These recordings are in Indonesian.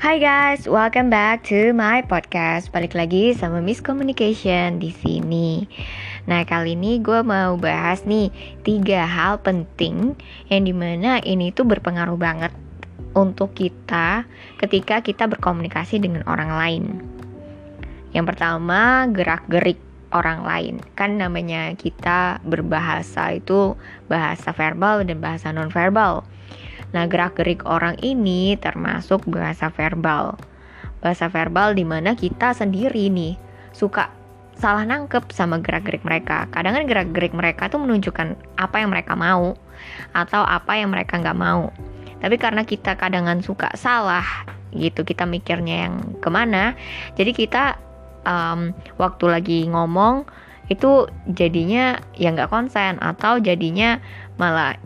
Hai guys, welcome back to my podcast. Balik lagi sama Miss Communication di sini. Nah kali ini gue mau bahas nih tiga hal penting yang di mana ini tuh berpengaruh banget untuk kita ketika kita berkomunikasi dengan orang lain. Yang pertama gerak gerik orang lain kan namanya kita berbahasa itu bahasa verbal dan bahasa non verbal Nah, gerak-gerik orang ini termasuk bahasa verbal. Bahasa verbal di mana kita sendiri nih suka salah nangkep sama gerak-gerik mereka. Kadang kan gerak-gerik mereka tuh menunjukkan apa yang mereka mau atau apa yang mereka nggak mau. Tapi karena kita kadang suka salah gitu, kita mikirnya yang ke mana, jadi kita um, waktu lagi ngomong itu jadinya ya nggak konsen atau jadinya malah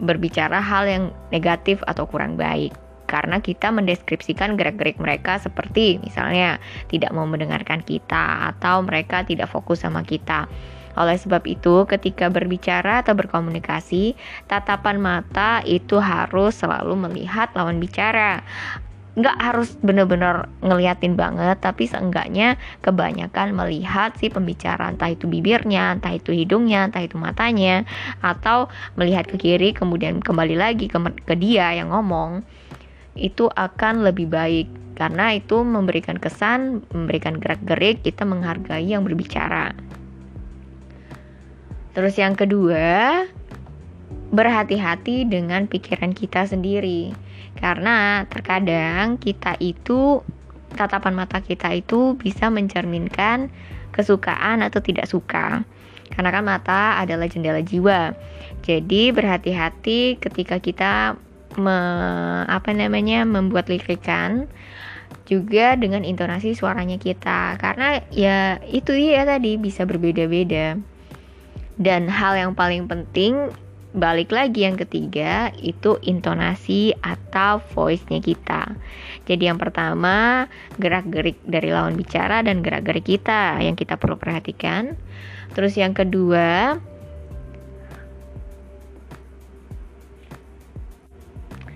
berbicara hal yang negatif atau kurang baik karena kita mendeskripsikan gerak-gerik mereka seperti misalnya tidak mau mendengarkan kita atau mereka tidak fokus sama kita. Oleh sebab itu, ketika berbicara atau berkomunikasi, tatapan mata itu harus selalu melihat lawan bicara nggak harus bener-bener ngeliatin banget tapi seenggaknya kebanyakan melihat si pembicara entah itu bibirnya entah itu hidungnya entah itu matanya atau melihat ke kiri kemudian kembali lagi ke, ke dia yang ngomong itu akan lebih baik. Karena itu memberikan kesan memberikan gerak-gerik kita menghargai yang berbicara. Terus yang kedua berhati-hati dengan pikiran kita sendiri karena terkadang kita itu tatapan mata kita itu bisa mencerminkan kesukaan atau tidak suka. Karena kan mata adalah jendela jiwa. Jadi berhati-hati ketika kita me, apa namanya membuat lirikan juga dengan intonasi suaranya kita karena ya itu ya tadi bisa berbeda-beda. Dan hal yang paling penting balik lagi yang ketiga itu intonasi atau voice-nya kita. Jadi yang pertama gerak-gerik dari lawan bicara dan gerak-gerik kita yang kita perlu perhatikan. Terus yang kedua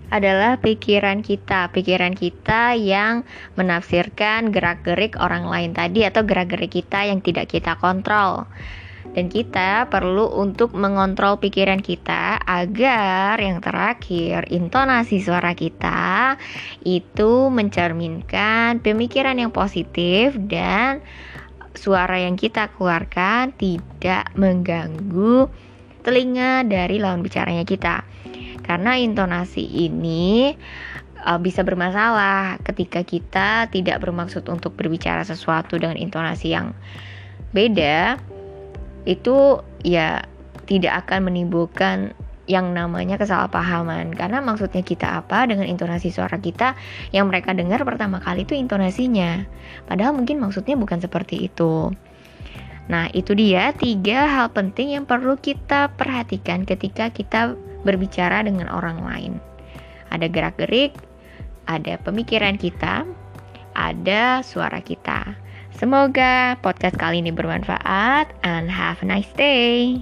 adalah pikiran kita, pikiran kita yang menafsirkan gerak-gerik orang lain tadi atau gerak-gerik kita yang tidak kita kontrol. Dan kita perlu untuk mengontrol pikiran kita agar yang terakhir intonasi suara kita itu mencerminkan pemikiran yang positif dan suara yang kita keluarkan tidak mengganggu telinga dari lawan bicaranya kita. Karena intonasi ini uh, bisa bermasalah ketika kita tidak bermaksud untuk berbicara sesuatu dengan intonasi yang beda itu ya tidak akan menimbulkan yang namanya kesalahpahaman. Karena maksudnya kita apa dengan intonasi suara kita? Yang mereka dengar pertama kali itu intonasinya. Padahal mungkin maksudnya bukan seperti itu. Nah itu dia tiga hal penting yang perlu kita perhatikan ketika kita berbicara dengan orang lain. Ada gerak-gerik ada pemikiran kita ada suara kita Semoga podcast kali ini bermanfaat and have a nice day.